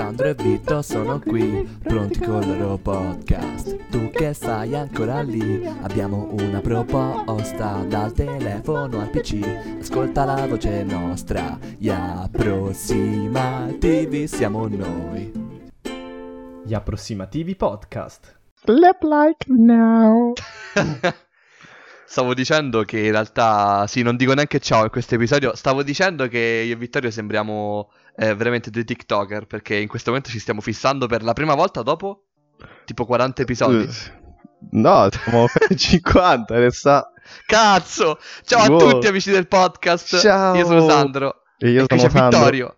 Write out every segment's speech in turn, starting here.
Sandro e Vito sono qui, pronti con il loro podcast. Tu che sei ancora lì, abbiamo una proposta dal telefono al PC. Ascolta la voce nostra, gli approssimativi siamo noi. Gli approssimativi podcast. Clap like now. Stavo dicendo che in realtà, sì, non dico neanche ciao in questo episodio. Stavo dicendo che io e Vittorio sembriamo eh, veramente dei TikToker perché in questo momento ci stiamo fissando per la prima volta dopo tipo 40 episodi. No, siamo 50 adesso. Cazzo! Ciao Wow. a tutti amici del podcast. Ciao. Io sono Sandro. E io qui sono Sandro. Vittorio.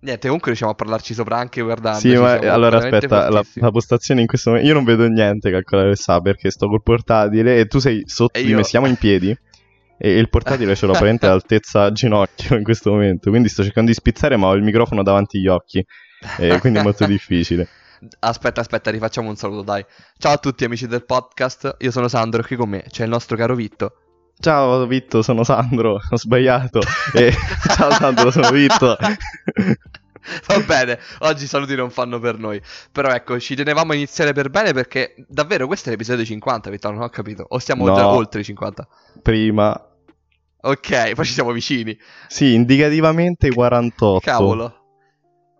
Niente, comunque riusciamo a parlarci sopra anche guardando. Sì, ma allora aspetta, la, la postazione in questo momento. Io non vedo niente, calcolare sa, perché sto col portatile e tu sei sotto E di io- me, siamo in piedi. E il portatile ce l'ho praticamente all'altezza ginocchio in questo momento. Quindi sto cercando di spizzare, ma ho il microfono davanti agli occhi. E quindi è molto difficile. Aspetta, aspetta, rifacciamo un saluto, dai. Ciao a tutti amici del podcast. Io sono Sandro e qui con me c'è il nostro caro Vitto. Ciao Vitto, sono Sandro, ho sbagliato. E ciao Sandro, sono Vitto. Va bene, oggi i saluti non fanno per noi. Però ecco, ci tenevamo a iniziare per bene perché davvero questo è l'episodio 50, Vittorio, non ho capito. O siamo No. già oltre i 50? Prima. Ok, poi ci siamo vicini. Sì, indicativamente 48. Cavolo.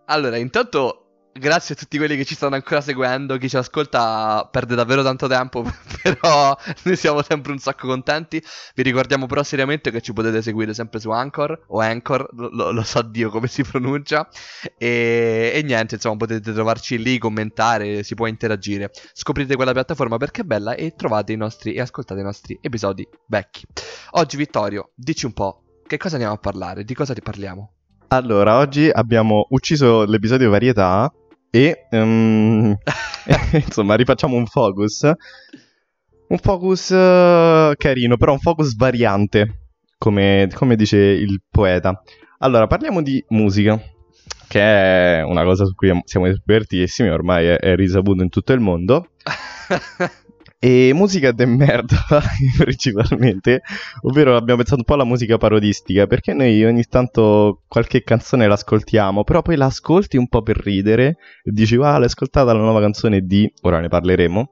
Allora, intanto grazie a tutti quelli che ci stanno ancora seguendo, chi ci ascolta perde davvero tanto tempo, però noi siamo sempre un sacco contenti. Vi ricordiamo però seriamente che ci potete seguire sempre su Anchor o Anchor, lo, lo- so Dio come si pronuncia. E, e niente, insomma, potete trovarci lì, commentare, si può interagire. Scoprite quella piattaforma perché è bella e trovate i nostri e ascoltate i nostri episodi vecchi. Oggi Vittorio, dici un po', che cosa andiamo a parlare? Di cosa ti parliamo? Allora, oggi abbiamo ucciso l'episodio varietà e ehm, insomma rifacciamo un focus. Un focus eh, carino, però un focus variante, come, come dice il poeta. Allora, parliamo di musica, che è una cosa su cui siamo espertissimi, ormai è, è risaputo in tutto il mondo. E musica de merda, principalmente. Ovvero abbiamo pensato un po' alla musica parodistica, perché noi ogni tanto qualche canzone l'ascoltiamo, però poi l'ascolti un po' per ridere e dici, ah, l'hai ascoltata la nuova canzone di... Ora ne parleremo.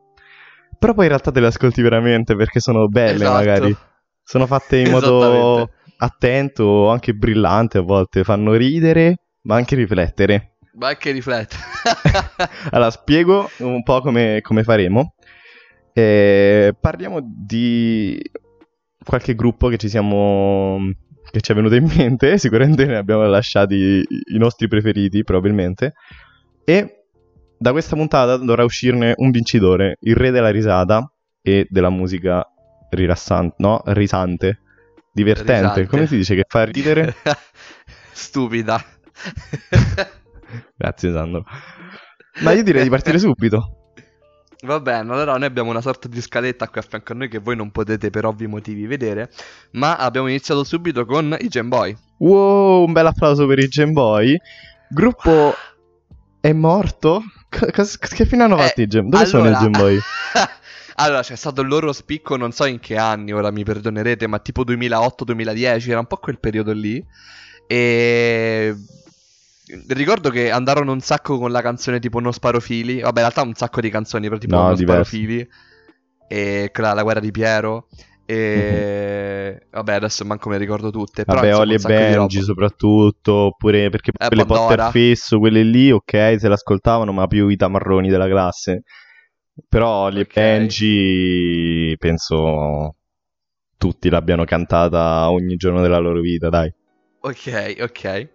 Però poi in realtà te le ascolti veramente perché sono belle Esatto. magari. Sono fatte in modo attento o anche brillante a volte, fanno ridere ma anche riflettere. Ma che riflette. Allora, spiego un po' come, come faremo. Eh, parliamo di qualche gruppo che ci siamo. che ci è venuto in mente. Sicuramente ne abbiamo lasciati i, i nostri preferiti, probabilmente. E da questa puntata dovrà uscirne un vincitore, il re della risata e della musica rilassante, no? Risante. Divertente. Risante. Come si dice che fa ridere? Stupida. Grazie, Sandro. Ma io direi di partire subito. Va bene, allora noi abbiamo una sorta di scaletta qui a fianco a noi che voi non potete per ovvi motivi vedere, ma abbiamo iniziato subito con i Gen Boy. Wow, un bel applauso per i Gen Boy. Gruppo è morto? Che fine hanno fatto Eh, i Gen Dove sono i allora- Gen Boy? allora, c'è stato il loro spicco, non so in che anni, ora mi perdonerete, ma tipo 2008-2010, era un po' quel periodo lì. E ricordo che andarono un sacco con la canzone tipo Non sparo fili, vabbè, in realtà un sacco di canzoni, però tipo No, Non sparo diverse. fili e quella, la guerra di Piero e vabbè, adesso manco me le ricordo tutte, però. Vabbè, Oli e Benji soprattutto, oppure perché Eh, quelle Pandora. Potter Fesso, quelle lì, ok, se l'ascoltavano, ma più i tamarroni della classe. Però Oli Ok. e Benji, penso tutti l'abbiano cantata ogni giorno della loro vita, dai. Ok, ok.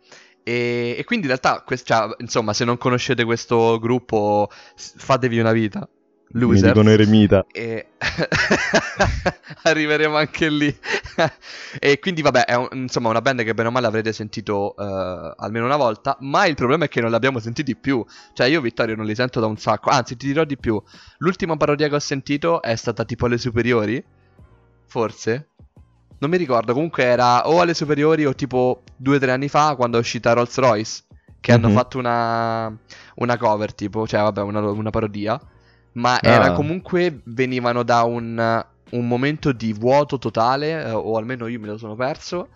E, e quindi in realtà, quest- cioè, insomma, se non conoscete questo gruppo, fatevi una vita. Mi Loser. dicono eremita. E arriveremo anche lì. e quindi, vabbè, è un- insomma una band che bene o male avrete sentito eh, almeno una volta. Ma il problema è che non l'abbiamo sentiti più. Cioè, io Vittorio non li sento da un sacco. Anzi, ti dirò di più. L'ultima parodia che ho sentito è stata tipo alle superiori. Forse. Non mi ricordo. Comunque era o alle superiori o tipo due o tre anni fa quando è uscita Rolls Royce. Che hanno Mhm. fatto una, una cover, tipo, cioè, vabbè, una, una parodia. Ma Ah. era comunque venivano da un un momento di vuoto totale, eh, o almeno io me lo sono perso.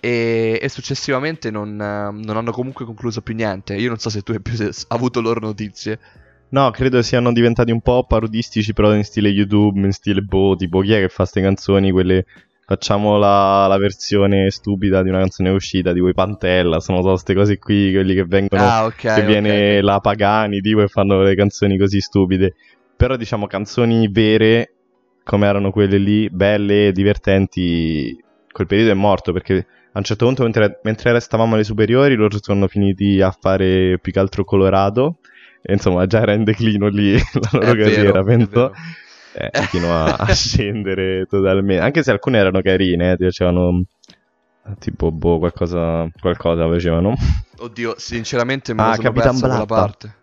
E, e successivamente non, non hanno comunque concluso più niente. Io non so se tu hai più avuto loro notizie. No, credo siano diventati un po' parodistici, però in stile YouTube, in stile boh, tipo chi è che fa queste canzoni, quelle facciamo la, la, versione stupida di una canzone uscita, tipo i Pantella, sono queste cose qui, quelli che vengono, ah, okay, che viene okay. la Pagani, tipo, e fanno le canzoni così stupide. Però diciamo canzoni vere, come erano quelle lì, belle, divertenti, quel periodo è morto, perché a un certo punto mentre, mentre stavamo alle superiori loro sono finiti a fare più che altro Colorado, e insomma già era in declino lì la loro È carriera, vero, penso. Eh, continua a scendere totalmente. Anche se alcune erano carine, eh, ti facevano tipo boh, qualcosa, qualcosa facevano. Oddio, sinceramente me lo Ah, sono Capitan perso Blatta. parte.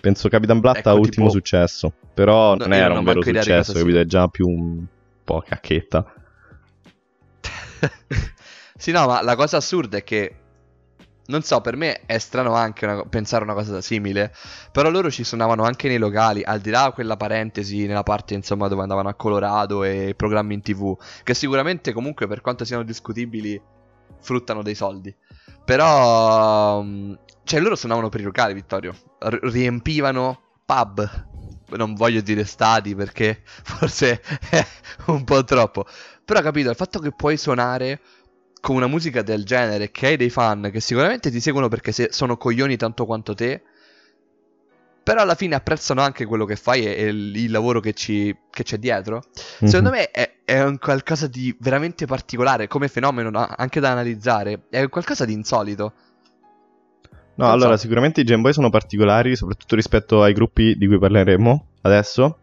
Penso Capitan Blatta Ecco, ultimo tipo- successo, però No, non era non un vero successo, capito? È già più un po' cacchetta. sì, no, ma la cosa assurda è che. Non so, per me è strano anche una- pensare una cosa simile. Però loro ci suonavano anche nei locali, al di là quella parentesi nella parte insomma dove andavano a Colorado e programmi in tv. Che sicuramente comunque per quanto siano discutibili fruttano dei soldi. Però... mm, Cioè loro suonavano per i locali, Vittorio. R- riempivano pub. Non voglio dire stadi perché forse è un po' troppo. Però capito, il fatto che puoi suonare con una musica del genere, che hai dei fan che sicuramente ti seguono perché se- sono coglioni tanto quanto te, però alla fine apprezzano anche quello che fai e, e il, lavoro che, ci, che c'è dietro. Secondo Mhm. me è, è un qualcosa di veramente particolare come fenomeno no? anche da analizzare. È qualcosa di insolito. No, Non allora so. sicuramente i Game Boy sono particolari, soprattutto rispetto ai gruppi di cui parleremo adesso,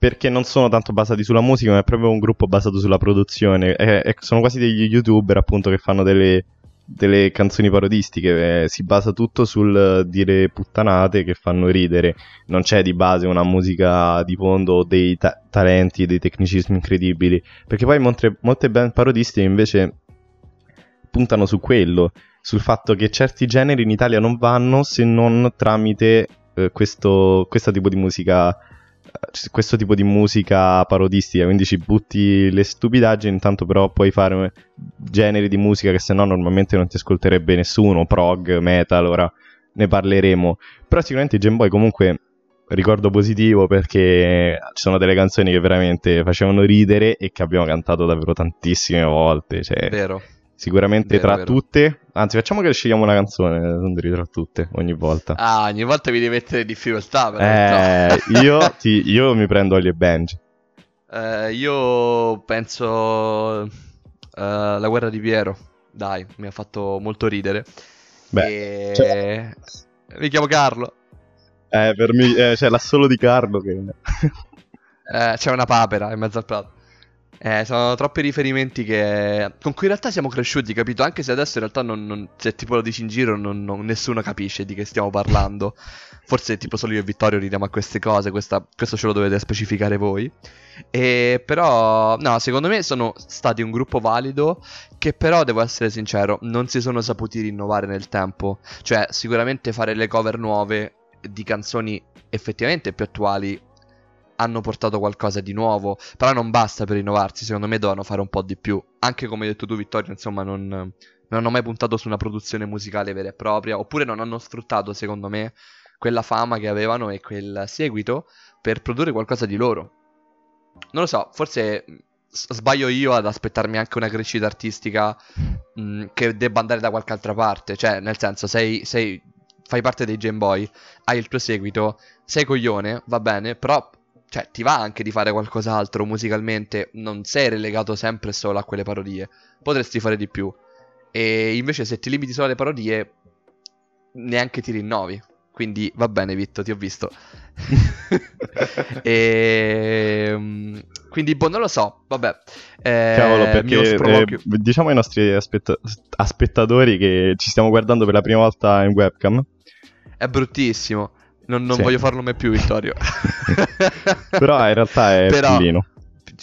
perché non sono tanto basati sulla musica, ma è proprio un gruppo basato sulla produzione. E- e sono quasi degli youtuber, appunto, che fanno delle, delle canzoni parodistiche. eh, si basa tutto sul dire puttanate che fanno ridere. Non c'è di base una musica di fondo o dei ta- talenti, dei tecnicismi incredibili. Perché poi molte, molte band parodistiche invece puntano su quello sul fatto che certi generi in Italia non vanno se non tramite eh, questo, questo tipo di musica questo tipo di musica parodistica quindi ci butti le stupidaggini intanto però puoi fare generi di musica che se no normalmente non ti ascolterebbe nessuno prog, metal, ora ne parleremo però sicuramente Game Boy comunque ricordo positivo perché ci sono delle canzoni che veramente facevano ridere e che abbiamo cantato davvero tantissime volte cioè Vero. Sicuramente Vero, tra vero. tutte, anzi facciamo che scegliamo una canzone, non dire tra tutte, ogni volta. Ah, ogni volta vi devi mettere in difficoltà, però. eh, io, ti- io mi prendo Ollie e Benji. Eh, io penso eh, la guerra di Piero. Dai, mi ha fatto molto ridere. Beh, E- cioè- Mi chiamo Carlo. Eh, per me, eh, c'è l'assolo di Carlo che... Eh, c'è una papera in mezzo al prato. Eh, sono troppi riferimenti che... con cui in realtà siamo cresciuti, capito? Anche se adesso in realtà non, non- se tipo lo dici in giro non- nessuno capisce di che stiamo parlando. Forse tipo solo io e Vittorio ridiamo a queste cose, questa- questo ce lo dovete specificare voi. E però, no, secondo me sono stati un gruppo valido che però, devo essere sincero, non si sono saputi rinnovare nel tempo. Cioè, sicuramente fare le cover nuove di canzoni effettivamente più attuali hanno portato qualcosa di nuovo, però non basta per rinnovarsi, secondo me dovevano fare un po' di più. Anche come hai detto tu Vittorio, insomma, non, non hanno mai puntato su una produzione musicale vera e propria, oppure non hanno sfruttato, secondo me, quella fama che avevano e quel seguito per produrre qualcosa di loro. Non lo so, forse s- sbaglio io ad aspettarmi anche una crescita artistica mh, che debba andare da qualche altra parte, cioè, nel senso, sei, sei fai parte dei Game Boy, hai il tuo seguito, sei coglione, va bene, però cioè, ti va anche di fare qualcos'altro musicalmente, non sei relegato sempre solo a quelle parodie, potresti fare di più. E invece se ti limiti solo alle parodie, neanche ti rinnovi. Quindi va bene, Vitto, ti ho visto. e, mm, quindi, boh, non lo so, vabbè. Eh, Cavolo, perché eh, diciamo ai nostri aspetta- aspettatori che ci stiamo guardando per la prima volta in webcam. È bruttissimo. Non, non Sì. voglio farlo mai più, Vittorio. Però in realtà è Però- bellino.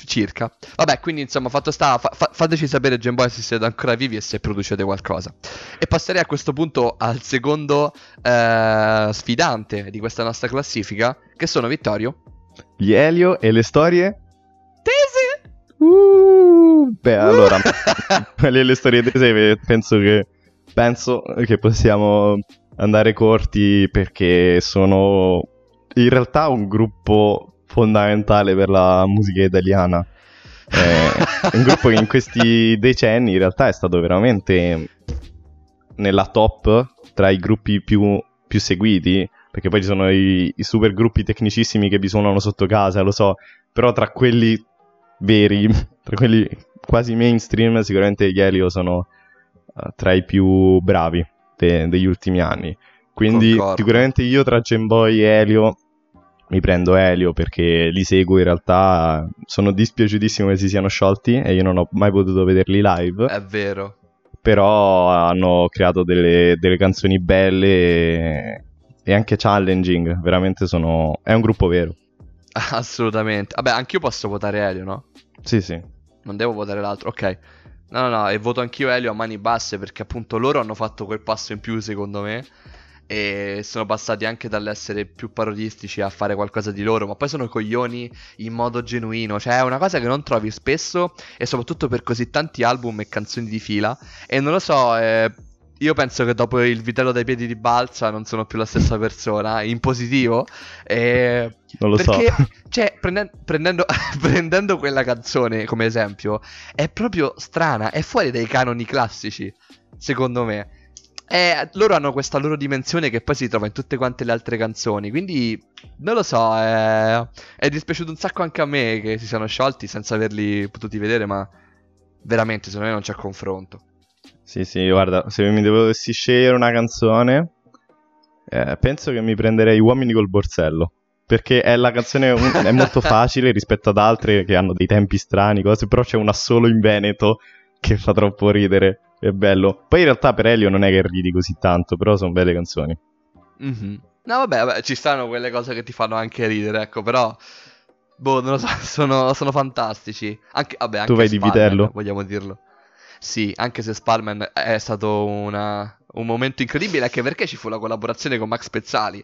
Circa. Vabbè, quindi insomma, fatto sta, fa- fa- fateci sapere Game Boy se siete ancora vivi e se producete qualcosa. E passerei a questo punto al secondo eh, sfidante di questa nostra classifica, che sono Vittorio. Gli Elio e le storie tese? Uh, beh, allora, quelle le storie tese penso che, penso che possiamo andare corti perché sono in realtà un gruppo fondamentale per la musica italiana. È un gruppo che in questi decenni in realtà è stato veramente nella top tra i gruppi più, più seguiti, perché poi ci sono i, i super gruppi tecnicissimi che vi suonano sotto casa, lo so, però tra quelli veri, tra quelli quasi mainstream, sicuramente gli Elio sono uh, tra i più bravi de- degli ultimi anni. Quindi Concordo. sicuramente io tra Gemboy e Elio mi prendo Elio perché li seguo in realtà, sono dispiaciutissimo che si siano sciolti e io non ho mai potuto vederli live, È vero. però hanno creato delle, delle canzoni belle e, e anche challenging, veramente sono... è un gruppo vero. Assolutamente. Vabbè, anch'io posso votare Elio, no? Sì, sì. Non devo votare l'altro, ok. No, no, no, e voto anch'io Elio a mani basse perché appunto loro hanno fatto quel passo in più secondo me e sono passati anche dall'essere più parodistici a fare qualcosa di loro, ma poi sono coglioni in modo genuino, cioè è una cosa che non trovi spesso e soprattutto per così tanti album e canzoni di fila e non lo so, eh, io penso che dopo il vitello dai piedi di balsa non sono più la stessa persona, in positivo, e... Non lo Perché, so. cioè, prende- prendendo, prendendo quella canzone come esempio, è proprio strana, è fuori dai canoni classici, secondo me. E loro hanno questa loro dimensione che poi si trova in tutte quante le altre canzoni, quindi non lo so, è, è dispiaciuto un sacco anche a me che si siano sciolti senza averli potuti vedere, ma veramente secondo me non c'è confronto. Sì, sì, guarda, se mi dovessi scegliere una canzone, eh, penso che mi prenderei Uomini col borsello. Perché è la canzone un- è molto facile rispetto ad altre che hanno dei tempi strani, cose, però c'è una solo in Veneto che fa troppo ridere. È bello. Poi in realtà per Elio non è che ridi così tanto, però sono belle canzoni. Mhm. No, vabbè, vabbè, ci stanno quelle cose che ti fanno anche ridere, ecco, però. Boh, non lo so, sono, sono fantastici. Anche, vabbè, anche Tu vai di Spalman, vitello? vogliamo dirlo. Sì, anche se Spalman è stato una- un momento incredibile, anche perché ci fu la collaborazione con Max Pezzali.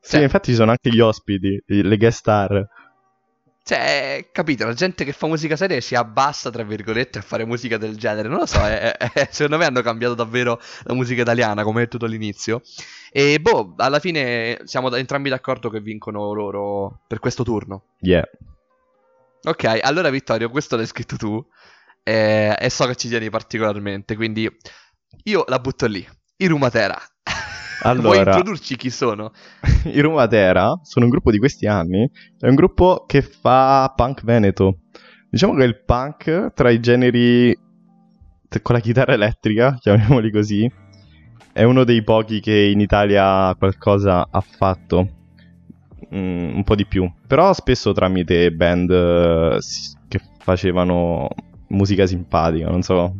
Sì, Cioè- infatti ci sono anche gli ospiti, le guest star. Cioè, capito, la gente che fa musica seria si abbassa, tra virgolette, a fare musica del genere. Non lo so, è- è- secondo me hanno cambiato davvero la musica italiana, come hai detto all'inizio. E boh, alla fine siamo entrambi d'accordo che vincono loro per questo turno. Yeah. Ok, allora Vittorio, questo l'hai scritto tu eh, e so che ci tieni particolarmente, quindi io la butto lì. I Rumatera. Vuoi Allora, introdurci chi sono? i Rumatera sono un gruppo di questi anni, è un gruppo che fa punk veneto. Diciamo che il punk tra i generi con la chitarra elettrica, chiamiamoli così, è uno dei pochi che in Italia qualcosa ha fatto. Mm, un po' di più. Però spesso tramite band eh, che facevano musica simpatica, non so.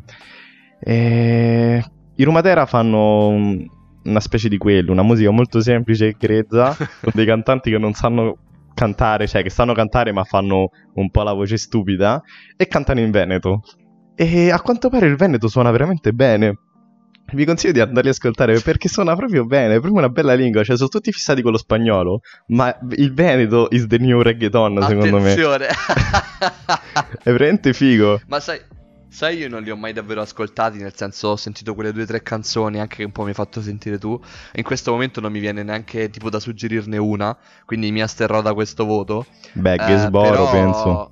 E... I Rumatera fanno un- una specie di quello, una musica molto semplice e grezza, con dei cantanti che non sanno cantare, cioè che sanno cantare ma fanno un po' la voce stupida, e cantano in Veneto. E a quanto pare il Veneto suona veramente bene. Vi consiglio di andarli a ascoltare perché suona proprio bene, è proprio una bella lingua, cioè sono tutti fissati con lo spagnolo, ma il Veneto is the new reggaeton secondo me. Attenzione. È veramente figo. Ma sai, sai, io non li ho mai davvero ascoltati, nel senso ho sentito quelle due o tre canzoni, anche che un po' mi hai fatto sentire tu. In questo momento non mi viene neanche tipo da suggerirne una, quindi mi asterrò da questo voto. Beh, Eh, Gesboro però- penso.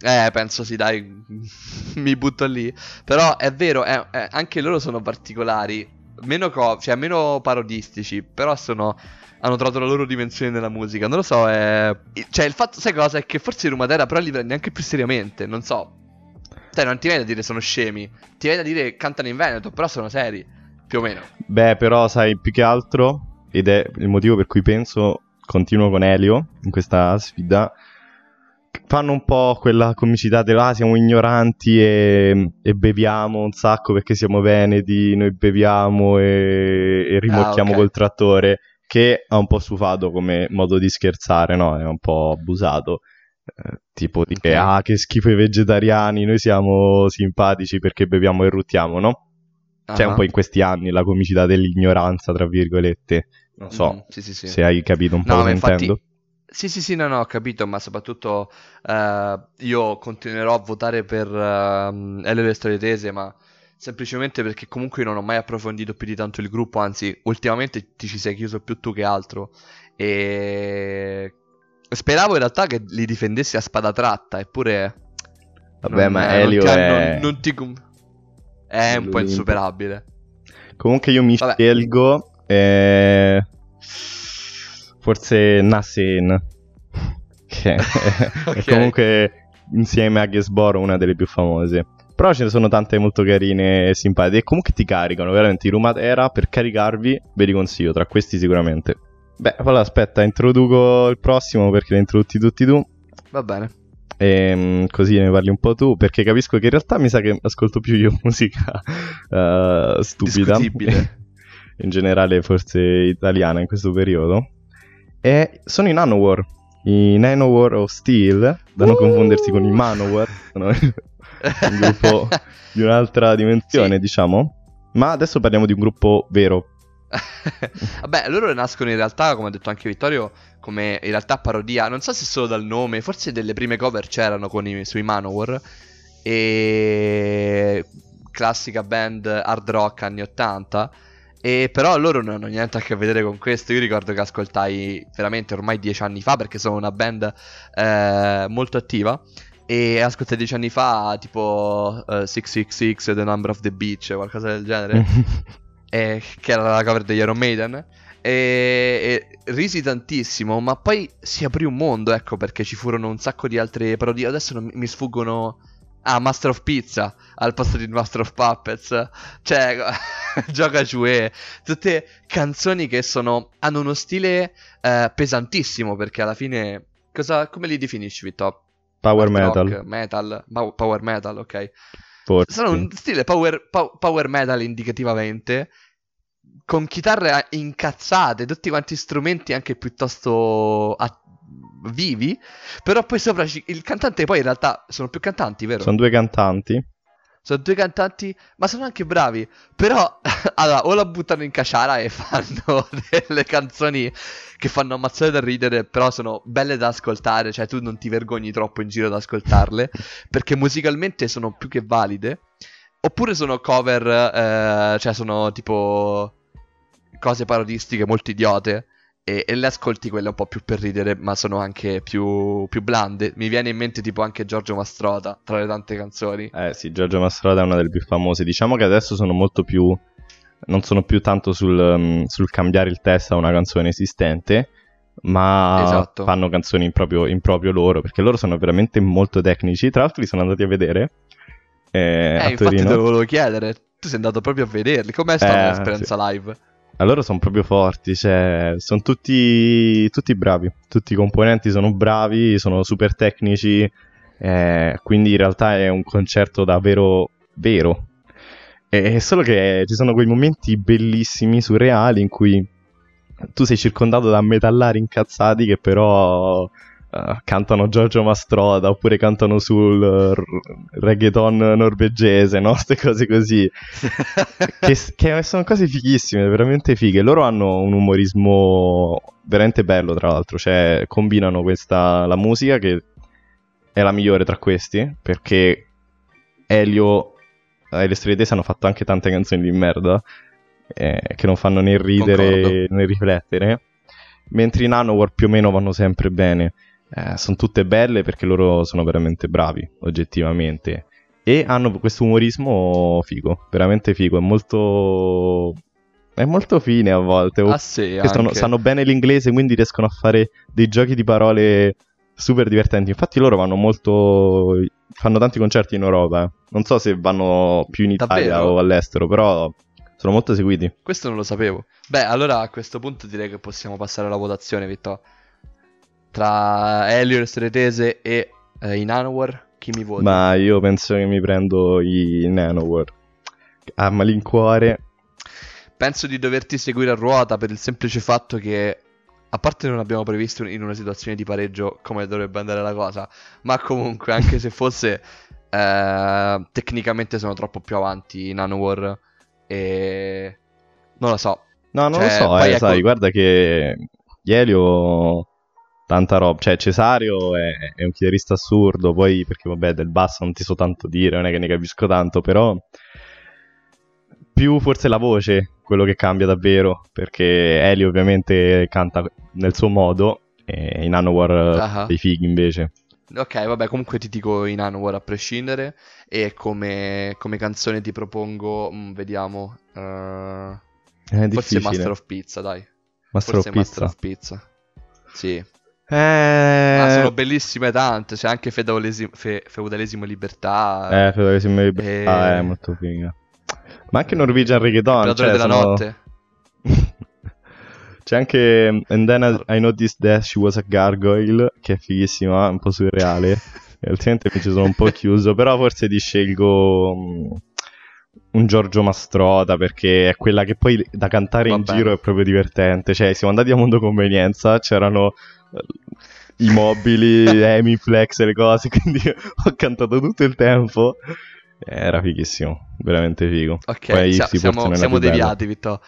Eh, penso sì, dai, mi butto lì. Però è vero, eh, eh, anche loro sono particolari, meno, co- cioè, meno parodistici, però sono... Hanno trovato la loro dimensione nella musica. Non lo so, è... Cioè, il fatto, sai cosa? È che forse Rumatera però li prendi anche più seriamente, non so. Cioè, non ti viene da dire sono scemi. Ti viene da dire cantano in Veneto, però sono seri. Più o meno. Beh, però sai, più che altro, ed è il motivo per cui penso, continuo con Elio in questa sfida, fanno un po' quella comicità del ah, siamo ignoranti e, e beviamo un sacco perché siamo veneti, noi beviamo e, e rimorchiamo Ah, ok. col trattore, che ha un po' stufato come modo di scherzare, no? È un po' abusato. Eh, tipo dire, Ok. ah, che schifo i vegetariani, noi siamo simpatici perché beviamo e ruttiamo, no? C'è Ah. un po' in questi anni la comicità dell'ignoranza, tra virgolette. Non so Mm, sì, sì, sì. se hai capito un po' No, cosa infatti- intendo. Sì, sì, sì, no, no, ho capito, ma soprattutto eh, io continuerò a votare per uh, L le storie tese, ma semplicemente perché comunque io non ho mai approfondito più di tanto il gruppo, anzi, ultimamente ti ci sei chiuso più tu che altro. E speravo in realtà che li difendessi a spada tratta, eppure... Vabbè, non- ma eh, Elio non ti- è... non- non ti È un po' insuperabile. Comunque io mi Vabbè. scelgo... eh, Forse Nasen. Che è Ok. comunque insieme a Gesboro una delle più famose. Però ce ne sono tante molto carine e simpatiche. E comunque ti caricano, veramente. I Rumatera per caricarvi ve li consiglio. Tra questi sicuramente. Beh, allora aspetta, introduco il prossimo perché li hai introdotti tutti tu. Va bene. E così ne parli un po' tu, perché capisco che in realtà mi sa che ascolto più io musica eh, stupida, Discutibile. in generale forse italiana in questo periodo. E sono i Nanowar, i Nanowar of Steel, da non Uh! confondersi con i Manowar, sono un gruppo di un'altra dimensione, Sì. diciamo. Ma adesso parliamo di un gruppo vero. Vabbè, loro nascono in realtà, come ha detto anche Vittorio, come in realtà parodia, non so se solo dal nome, forse delle prime cover c'erano con i, sui Manowar e classica band hard rock anni 80 e però loro non hanno niente a che vedere con questo. Io ricordo che ascoltai veramente ormai dieci anni fa perché sono una band eh, molto attiva. E ascoltai dieci anni fa tipo eh, 666 The Number of the Beach, qualcosa del genere eh, che era la cover degli Iron Maiden. E, e risi tantissimo, ma poi si aprì un mondo, ecco, perché ci furono un sacco di altre parodie. Adesso mi- mi sfuggono. Ah, Master of Pizza al posto di Master of Puppets. Cioè, gioca Jouet. Tutte canzoni che sono. hanno uno stile eh, pesantissimo. Perché alla fine. Cosa, come li definisci, Vittorio? Power metal, rock, metal, pow- power metal, ok. forse. Sono un stile power, pow- power metal indicativamente. Con chitarre a- incazzate, tutti quanti strumenti anche piuttosto a- vivi. Però poi sopra ci- il cantante poi in realtà sono più cantanti, vero? Sono due cantanti. Sono due cantanti, ma sono anche bravi. Però, allora, o la buttano in caciara e fanno delle canzoni che fanno ammazzare da ridere, però sono belle da ascoltare. Cioè, tu non ti vergogni troppo in giro ad ascoltarle, perché musicalmente sono più che valide. Oppure sono cover, eh, cioè sono tipo cose parodistiche molto idiote. E, e le ascolti quelle un po' più per ridere, ma sono anche più, più blande. Mi viene in mente tipo anche Giorgio Mastrota, tra le tante canzoni. Eh sì, Giorgio Mastroda è una delle più famose. Diciamo che adesso sono molto più. Non sono più tanto sul, um, sul cambiare il testo a una canzone esistente, ma Esatto. fanno canzoni in proprio, in proprio loro, perché loro sono veramente molto tecnici. Tra l'altro li sono andati a vedere eh, Eh, a infatti te Torino. lo volevo chiedere. Tu sei andato proprio a vederli. Com'è stata Eh, l'esperienza live? Allora sono proprio forti, cioè, sono tutti, tutti bravi, tutti i componenti sono bravi, sono super tecnici, eh, quindi in realtà è un concerto davvero vero. È solo che ci sono quei momenti bellissimi, surreali, in cui tu sei circondato da metallari incazzati che però eh, cantano Giorgio Mastroda oppure cantano sul r- reggaeton norvegese, no? Queste cose così che, che sono cose fighissime, veramente fighe. Loro hanno un umorismo veramente bello, tra l'altro. Cioè, combinano questa la musica che è la migliore tra questi. Perché Elio e le Stelle Tese hanno fatto anche tante canzoni di merda. eh, che non fanno né ridere Concordo. né riflettere. Mentre i Nanowar più o meno vanno sempre bene. Eh, sono tutte belle perché loro sono veramente bravi, oggettivamente. E hanno questo umorismo figo, veramente figo. È molto. È molto fine a volte. ah sì, sanno, anche. sanno bene l'inglese, quindi riescono a fare dei giochi di parole super divertenti. Infatti, loro vanno molto. fanno tanti concerti in Europa. eh. Non so se vanno più in Italia Davvero? o all'estero, però sono molto seguiti. Questo non lo sapevo. Beh, allora a questo punto direi che possiamo passare alla votazione, Vittorio. Tra Elio, le Storie Tese e eh, i Nanowar, chi mi voti? Ma io penso che mi prendo i Nanowar. A malincuore. Penso di doverti seguire a ruota per il semplice fatto che, a parte non abbiamo previsto in una situazione di pareggio come dovrebbe andare la cosa, ma comunque, anche se fosse, eh, tecnicamente sono troppo più avanti i Nanowar e... non lo so. No, non Cioè, lo so, eh, ecco- sai, guarda che Elio tanta roba. Cioè, Cesario è, è un chitarrista assurdo, poi perché vabbè, del basso non ti so tanto dire, non è che ne capisco tanto, però più forse la voce, quello che cambia davvero, perché Eli ovviamente canta nel suo modo e in Manowar Ah. dei fighi invece. Ok, vabbè, comunque ti dico in Anwar a prescindere. E come, come canzone ti propongo, mm, vediamo. È forse. Master of Pizza, dai. Master Forse of Master Pizza. of Pizza. Sì. Eh, Ma sono bellissime tante. C'è anche feudalesimo, fe- feudalesimo e libertà. Eh, feudalesimo e libertà Eh. è molto figa. Ma anche Norwegian Reggaeton, Imperatore cioè, della sono- notte. C'è anche um, And then I, noticed that she was a gargoyle, che è fighissima, un po' surreale. E altrimenti mi ci sono un po' chiuso, però forse ti scelgo um, un Giorgio Mastrota perché è quella che poi da cantare Va in giro è proprio divertente. Cioè, siamo andati a Mondo Convenienza, c'erano eh, i mobili, Emiplex e le cose, quindi ho cantato tutto il tempo. Era fighissimo, veramente figo. Ok, Poi sia- siamo, siamo deviati, Vittorio.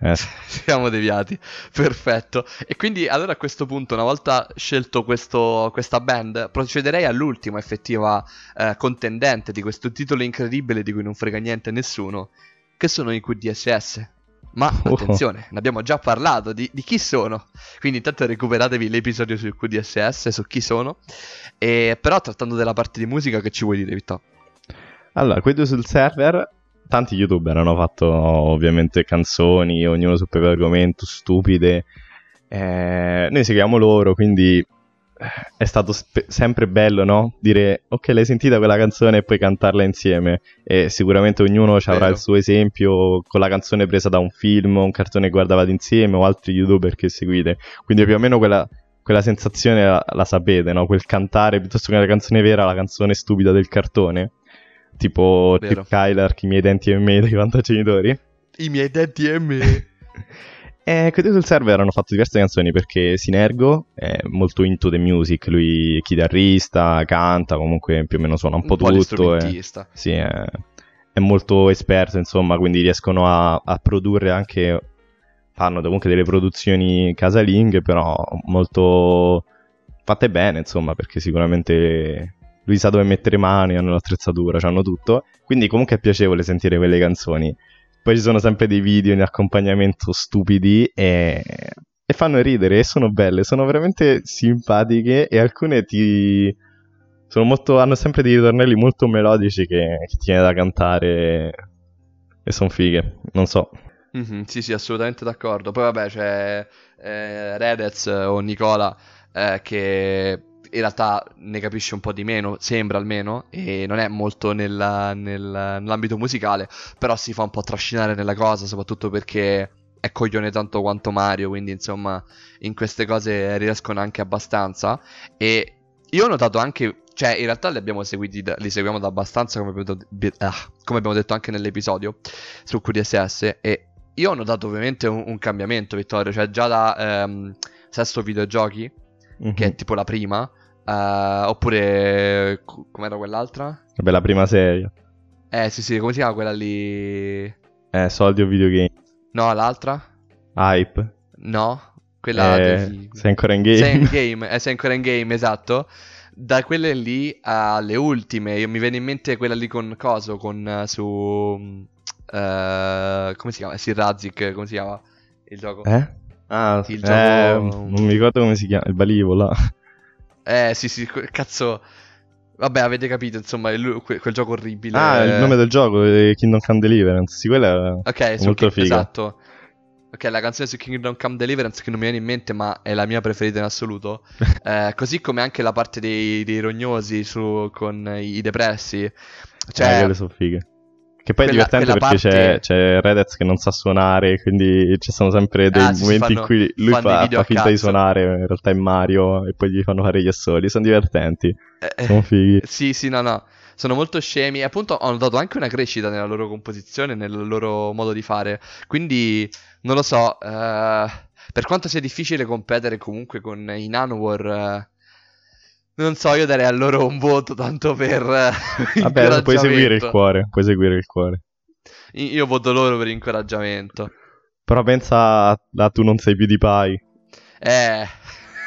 Eh, Siamo deviati, perfetto. E quindi allora a questo punto, una volta scelto questo- questa band, procederei all'ultima effettiva eh, contendente di questo titolo incredibile di cui non frega niente a nessuno, che sono i QDSS. Ma Oh. attenzione, ne abbiamo già parlato di, di chi sono. Quindi intanto recuperatevi l'episodio sui QDSS, su chi sono. E, però trattando della parte di musica, che ci vuoi dire, Vittorio? Allora, quei due sul server, tanti youtuber hanno fatto ovviamente canzoni, ognuno sul proprio argomento, stupide. Eh, noi seguiamo loro, quindi è stato spe- sempre bello, no? Dire, ok, l'hai sentita quella canzone e poi cantarla insieme. E sicuramente ognuno ci avrà il suo esempio con la canzone presa da un film, un cartone che guardavate insieme o altri youtuber che seguite. Quindi più o meno quella, quella sensazione la, la sapete, no? Quel cantare piuttosto che la canzone vera, la canzone stupida del cartone. Tipo Vero. Trip Kyler, i miei denti e me dei fantagenitori. I miei denti e me. E quelli sul server hanno fatto diverse canzoni perché Sinergo è molto into the music, lui è chitarrista, canta, comunque più o meno suona un po' Un po' tutto. e- l'istrumentista. sì, è, è molto esperto, insomma, quindi riescono a, a produrre anche, fanno comunque delle produzioni casalinghe, però molto fatte bene, insomma, perché sicuramente lui sa dove mettere mani, hanno l'attrezzatura, hanno tutto, quindi comunque è piacevole sentire quelle canzoni. Poi ci sono sempre dei video in accompagnamento stupidi e, e fanno ridere e sono belle, sono veramente simpatiche e alcune ti... Molto, hanno sempre dei ritornelli molto melodici che, che viene da cantare e sono fighe, non so. Mhm, sì, sì, assolutamente d'accordo. Poi vabbè, c'è eh, Redez o Nicola eh, che in realtà ne capisce un po' di meno, sembra almeno, e non è molto nella- nel- nell'ambito musicale, però si fa un po' trascinare nella cosa, soprattutto perché è coglione tanto quanto Mario, quindi insomma in queste cose riescono anche abbastanza. E io ho notato anche, cioè in realtà li abbiamo seguiti, da- li seguiamo da abbastanza, come abbiamo, de- ah, come abbiamo detto anche nell'episodio su QDSS, e io ho notato ovviamente un, un cambiamento, Vittorio, cioè già da ehm, Sesto Videogiochi, Mhm. che è tipo la prima, eh, oppure co- com'era quell'altra? Vabbè, la prima serie. Eh sì sì, come si chiama quella lì? Eh, soldi o videogame. No, l'altra? Hype. No, quella Eh, di... sei ancora in game. Sei in game, eh, sei ancora in game, esatto. Da quelle lì alle ultime, io mi viene in mente quella lì con Coso, con eh, su... eh, come si chiama? Sir Razik, come si chiama il gioco? Eh? Ah, Il eh, gioco- non mi ricordo come si chiama, il balivo là. Eh sì sì, cazzo... Vabbè, avete capito, insomma, il- que- quel gioco orribile. Ah, il nome del gioco è Kingdom Come Deliverance. Sì, quella è Ok, su molto King- figa. esatto. Ok, la canzone su Kingdom Come Deliverance che non mi viene in mente, ma è la mia preferita in assoluto. Eh, così come anche la parte dei, dei rognosi su, con i depressi. Eh, Cioè, quelle sono fighe. Che poi quella- è divertente perché parte- c'è, c'è Redez che non sa suonare, quindi ci sono sempre dei Ah, sì, si momenti fanno- in cui lui fa, fa finta di suonare, in realtà è Mario, e poi gli fanno fare gli assoli. Sono divertenti, eh, eh, sono fighi. sì, sì, no, no. Sono molto scemi. E appunto ho notato anche una crescita nella loro composizione, nel loro modo di fare. Quindi, non lo so. eh, per quanto sia difficile competere comunque con i Nanowar. eh, non so, io darei a loro un voto tanto per. eh, Vabbè, puoi seguire il cuore, puoi seguire il cuore. Io voto loro per incoraggiamento. Però pensa a, a tu non sei più di Pai. Eh.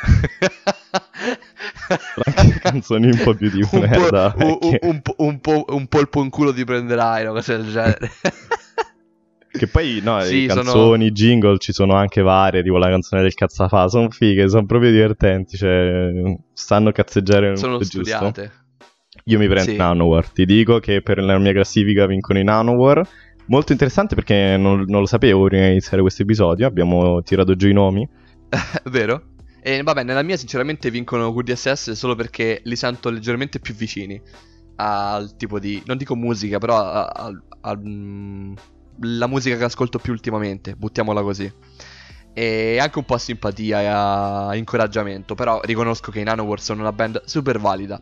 Canzoni un po' più di un, merda. po', un, che- un un, po', un polpo in culo ti prenderai, una cosa del genere. Che poi, no, Sì, sono- canzoni, i jingle ci sono anche varie, tipo la canzone del cazzafa, sono fighe, sono proprio divertenti, cioè, stanno cazzeggiare nel Sono modo giusto. studiate. Io mi prendo Sì. Nanowar, ti dico che per la mia classifica vincono i Nanowar. Molto interessante perché non, non lo sapevo prima di iniziare questo episodio, abbiamo tirato giù i nomi. Vero? E vabbè, nella mia sinceramente vincono QDSS solo perché li sento leggermente più vicini al tipo di... non dico musica, però a- a- al- mm, la musica che ascolto più ultimamente, buttiamola così. E anche un po' simpatia e a incoraggiamento, però riconosco che i Nanowar sono una band super valida.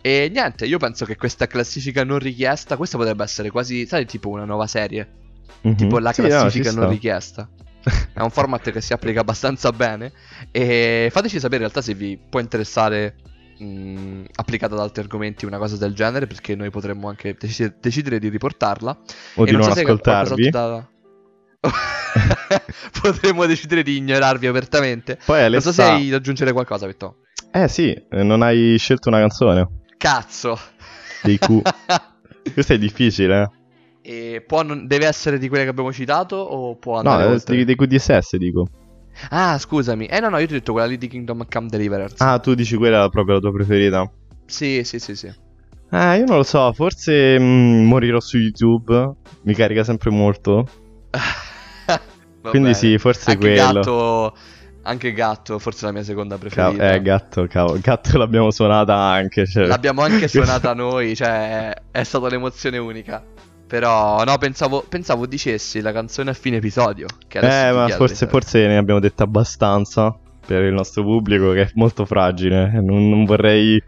E niente, io penso che questa classifica non richiesta, questa potrebbe essere quasi, sai, tipo una nuova serie, Mhm. tipo la Sì, no, classifica ci non sta. richiesta. È un format che si applica abbastanza bene. E fateci sapere in realtà se vi può interessare. Mh, applicata ad altri argomenti una cosa del genere. Perché noi potremmo anche deci- decidere di riportarla. O E di non, so se ascoltarvi. da- potremmo decidere di ignorarvi apertamente. Poi Non so se Alessa... hai da aggiungere qualcosa, Vitto. Eh sì, eh, non hai scelto una canzone. Cazzo. Dei Q. Questo è difficile, eh. e può non- deve essere di quelle che abbiamo citato o può No, andare eh, oltre? dei, dei QDSS dico. Ah, scusami. Eh no, no, io ti ho detto quella lì di Kingdom Come Deliverers. Ah, tu dici quella è proprio la tua preferita. Sì, sì, sì, sì. Eh, io non lo so, forse mm, morirò su YouTube. Mi carica sempre molto. Quindi sì, forse anche quello. Gatto, anche Gatto, forse la mia seconda Ca- preferita. eh, gatto, cavolo. Gatto l'abbiamo suonata anche. Cioè. L'abbiamo anche suonata noi, cioè è stata un'emozione unica. Però no, pensavo, pensavo dicessi la canzone a fine episodio. Eh, ma forse, forse ne abbiamo dette abbastanza per il nostro pubblico che è molto fragile. Non, non vorrei...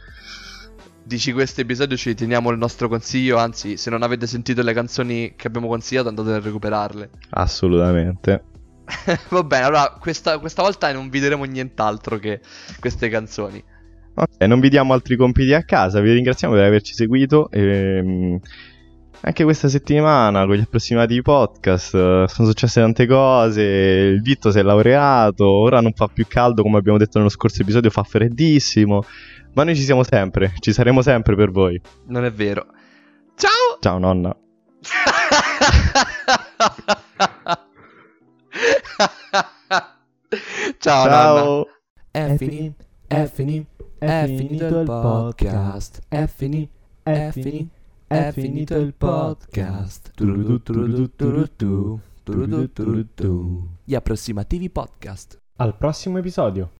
Dici questo episodio ci teniamo il nostro consiglio, anzi se non avete sentito le canzoni che abbiamo consigliato andate a recuperarle. Assolutamente. Va bene, allora questa, questa volta non vi diremo nient'altro che queste canzoni. Ok, non vi diamo altri compiti a casa. Vi ringraziamo per averci seguito. E, mm, anche questa settimana con gli approssimativi podcast eh, sono successe tante cose. Il Vitto si è laureato. Ora non fa più caldo, come abbiamo detto nello scorso episodio, fa freddissimo. Ma noi ci siamo sempre. Ci saremo sempre per voi. Non è vero. Ciao! Ciao, nonna. Ciao, nonna. Ciao. È finito, è finito, è finito il podcast. È finito, è finito, è finito il podcast. Gli approssimativi podcast. Al prossimo episodio.